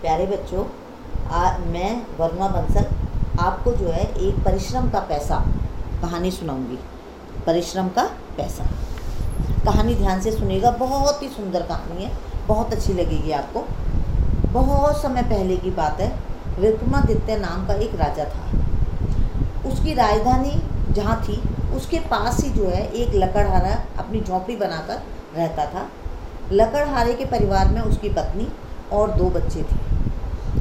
प्यारे बच्चों आ, मैं वरुणा बंसल आपको जो है एक परिश्रम का पैसा कहानी सुनाऊँगी। परिश्रम का पैसा। कहानी ध्यान से सुनेगा बहुत ही सुंदर कहानी है बहुत अच्छी लगेगी आपको। बहुत समय पहले की बात है विक्रमादित्य नाम का एक राजा था। उसकी राजधानी जहाँ थी उसके पास ही जो है एक लकड़हारा अपनी झोंपड़ी बनाकर रहता था। लकड़हारे के परिवार में उसकी पत्नी और दो बच्चे थे।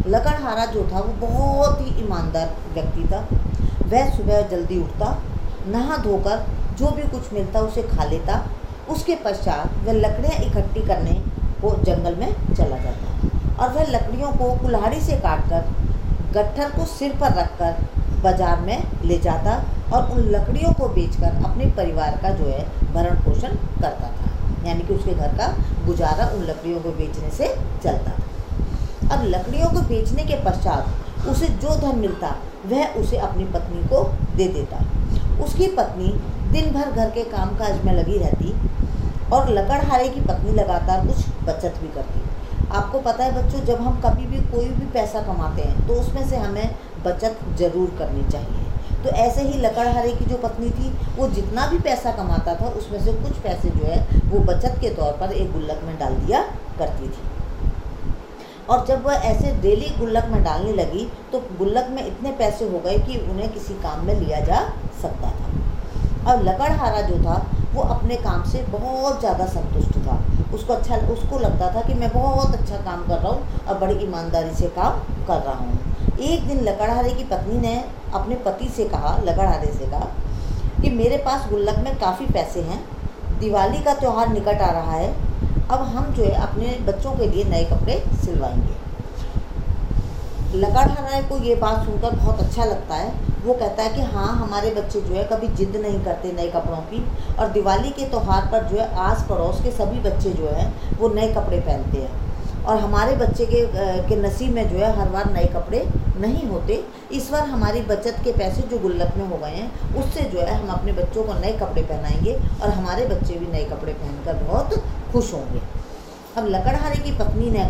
लकड़हारा जो था वो बहुत ही ईमानदार व्यक्ति था। वह सुबह जल्दी उठता, नहा धोकर जो भी कुछ मिलता उसे खा लेता। उसके पश्चात वह लकड़ियाँ इकट्ठी करने को जंगल में चला जाता और वह लकड़ियों को कुल्हाड़ी से काट कर गट्ठर को सिर पर रखकर बाज़ार में ले जाता और उन लकड़ियों को बेचकर अपने परिवार का जो है, भरण पोषण करता था। यानी कि उसके घर का गुजारा उन लकड़ियों को बेचने से चलता था। अब लकड़ियों को बेचने के पश्चात उसे जो धन मिलता, वह उसे अपनी पत्नी को दे देता। उसकी पत्नी दिन भर घर के कामकाज में लगी रहती और लकड़हारे की पत्नी लगातार कुछ बचत भी करती। आपको पता है बच्चों, जब हम कभी भी कोई भी पैसा कमाते हैं तो उसमें से हमें बचत ज़रूर करनी चाहिए। तो ऐसे ही लकड़हारे की जो पत्नी थी, वो जितना भी पैसा कमाता था, उसमें से कुछ पैसे जो है, वो बचत के तौर पर एक गुल्लक में डाल दिया करती थी। और जब वह ऐसे डेली गुल्लक में डालने लगी तो गुल्लक में इतने पैसे हो गए कि उन्हें किसी काम में लिया जा सकता था। और लकड़हारा जो था, वो अपने काम से बहुत ज़्यादा संतुष्ट था। उसको अच्छा उसको लगता था कि मैं बहुत अच्छा काम कर रहा हूँ और बड़ी ईमानदारी से काम कर रहा हूँ। एक दिन लकड़हारे की पत्नी ने अपने पति से कहा, लकड़हारे से कहा कि मेरे पास गुल्लक में काफ़ी पैसे हैं। दिवाली का त्यौहार निकट आ रहा है अब हम जो है अपने बच्चों के लिए नए कपड़े सिलवाएँगे। लकड़हारा को ये बात सुनकर बहुत अच्छा लगता है। वो कहता है कि हाँ हमारे बच्चे जो है कभी जिद नहीं करते नए कपड़ों की और दिवाली के त्यौहार पर जो है आस पड़ोस के सभी बच्चे जो हैं, वो नए कपड़े पहनते हैं। और हमारे बच्चे के के नसीब में जो है हर बार नए कपड़े नहीं होते। इस बार हमारी बचत के पैसे जो गुल्लक में हो गए हैं, उससे जो है हम अपने बच्चों को नए कपड़े पहनाएँगे और हमारे बच्चे भी नए कपड़े पहनकर बहुत खुश होंगे। अब लकड़हारे की पत्नी ने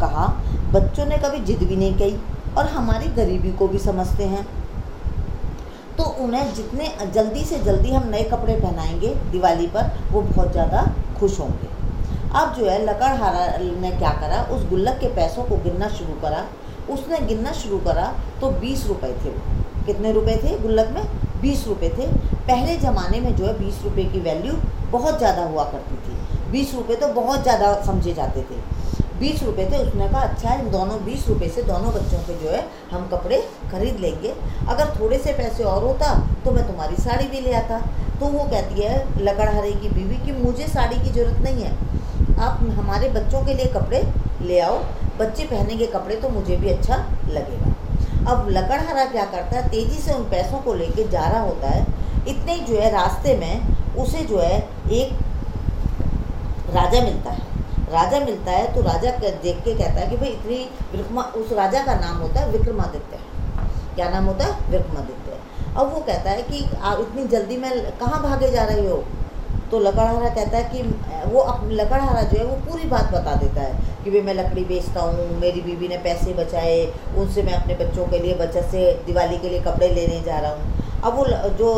कहा बच्चों ने कभी जिद भी नहीं की और हमारी गरीबी को भी समझते हैं। तो उन्हें जितने जल्दी से जल्दी हम नए कपड़े पहनाएँगे दिवाली पर, वो बहुत ज़्यादा खुश होंगे। अब जो है, लकड़हारा ने क्या करा, उस गुल्लक के पैसों को गिनना शुरू करा। उसने गिनना शुरू करा तो बीस रुपये थे कितने रुपए थे गुल्लक में? बीस रुपये थे। पहले ज़माने में जो है, बीस रुपये की वैल्यू बहुत ज़्यादा हुआ करती थी। बीस रुपये तो बहुत ज़्यादा समझे जाते थे। बीस रुपये थे, उसने कहा अच्छा इन दोनों बीस रुपये से दोनों बच्चों के जो है, हम कपड़े खरीद लेंगे। अगर थोड़े से पैसे और होता तो मैं तुम्हारी साड़ी भी ले आता। तो वो कहती है, लकड़हारे की बीवी, कि मुझे साड़ी की ज़रूरत नहीं है। आप हमारे बच्चों के लिए कपड़े ले आओ। बच्चे पहनेंगे कपड़े तो मुझे भी अच्छा लगेगा। अब लकड़हारा क्या करता है, तेज़ी से उन पैसों को लेके जा रहा होता है। इतने जो है, रास्ते में उसे जो है, एक राजा मिलता है। राजा मिलता है तो राजा देख के कहता है कि भाई इतनी विक्रमा उस राजा का नाम होता है विक्रमादित्य। क्या नाम होता है? विक्रमादित्य। अब वो कहता है कि आप इतनी जल्दी में कहाँ भागे जा रहे हो? तो लकड़हारा कहता है कि, वो लकड़हारा जो है वो पूरी बात बता देता है कि भाई मैं लकड़ी बेचता हूँ, मेरी बीवी ने पैसे बचाए, उनसे मैं अपने बच्चों के लिए बचत से दिवाली के लिए कपड़े लेने जा रहा हूँ। अब वो जो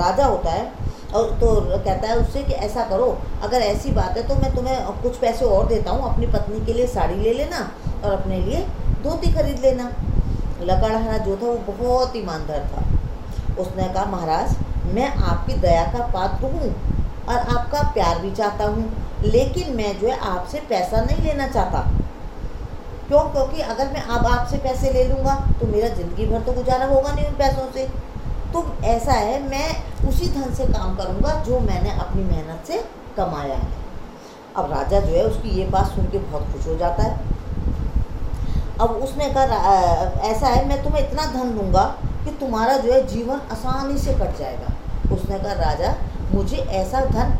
राजा होता है और तो कहता है उससे कि ऐसा करो, अगर ऐसी बात है तो मैं तुम्हें कुछ पैसे और देता हूँ, अपनी पत्नी के लिए साड़ी ले लेना और अपने लिए धोती खरीद लेना। लकड़हारा जो था वो बहुत ईमानदार था। उसने कहा, महाराज, मैं आपकी दया का पात्र हूँ और आपका प्यार भी चाहता हूँ, लेकिन मैं जो है आपसे पैसा नहीं लेना चाहता। क्यों? क्योंकि अगर मैं अब आपसे पैसे ले लूँगा तो मेरा ज़िंदगी भर तो गुजारा होगा नहीं उन पैसों से। तो ऐसा है, मैं उसी धन से काम करूँगा जो मैंने अपनी मेहनत से कमाया है। अब राजा जो है, उसकी ये बात सुन के बहुत खुश हो जाता है। अब उसने कहा ऐसा है, मैं तुम्हें इतना धन दूँगा कि तुम्हारा जो है जीवन आसानी से कट जाएगा। उसने कहा, राजा, मुझे ऐसा धन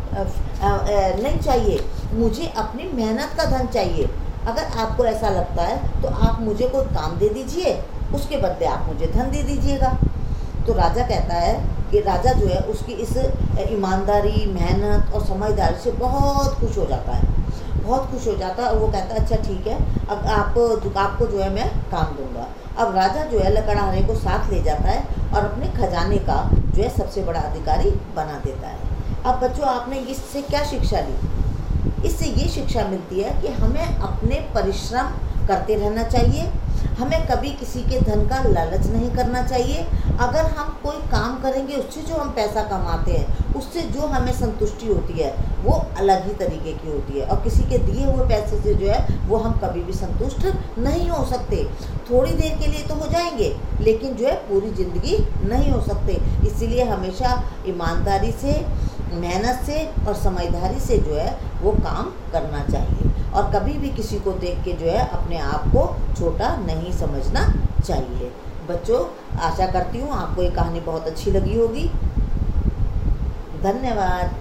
नहीं चाहिए। मुझे अपनी मेहनत का धन चाहिए। अगर आपको ऐसा लगता है तो आप मुझे कोई काम दे दीजिए, उसके बदले आप मुझे धन दे दीजिएगा। तो राजा कहता है कि राजा जो है उसकी इस ईमानदारी, मेहनत और समझदारी से बहुत खुश हो जाता है। बहुत खुश हो जाता है और वो कहता है अच्छा ठीक है, अब आप, आपको जो है मैं काम दूँगा। अब राजा जो है लकड़हारे को साथ ले जाता है और अपने खजाने का जो है सबसे बड़ा अधिकारी बना देता है। अब बच्चों, आपने इससे क्या शिक्षा ली? इससे ये शिक्षा मिलती है कि हमें अपने परिश्रम करते रहना चाहिए। हमें कभी किसी के धन का लालच नहीं करना चाहिए। अगर हम कोई काम करेंगे, उससे जो हम पैसा कमाते हैं, उससे जो हमें संतुष्टि होती है, वो अलग ही तरीके की होती है। और किसी के दिए हुए पैसे से जो है, वो हम कभी भी संतुष्ट नहीं हो सकते। थोड़ी देर के लिए तो हो जाएँगे, लेकिन जो है, पूरी ज़िंदगी नहीं हो सकते। इसीलिए हमेशा ईमानदारी से, मेहनत से और समझदारी से जो है, वो काम करना चाहिए। और कभी भी किसी को देख के जो है अपने आप को छोटा नहीं समझना चाहिए। बच्चों, आशा करती हूँ आपको ये कहानी बहुत अच्छी लगी होगी। धन्यवाद।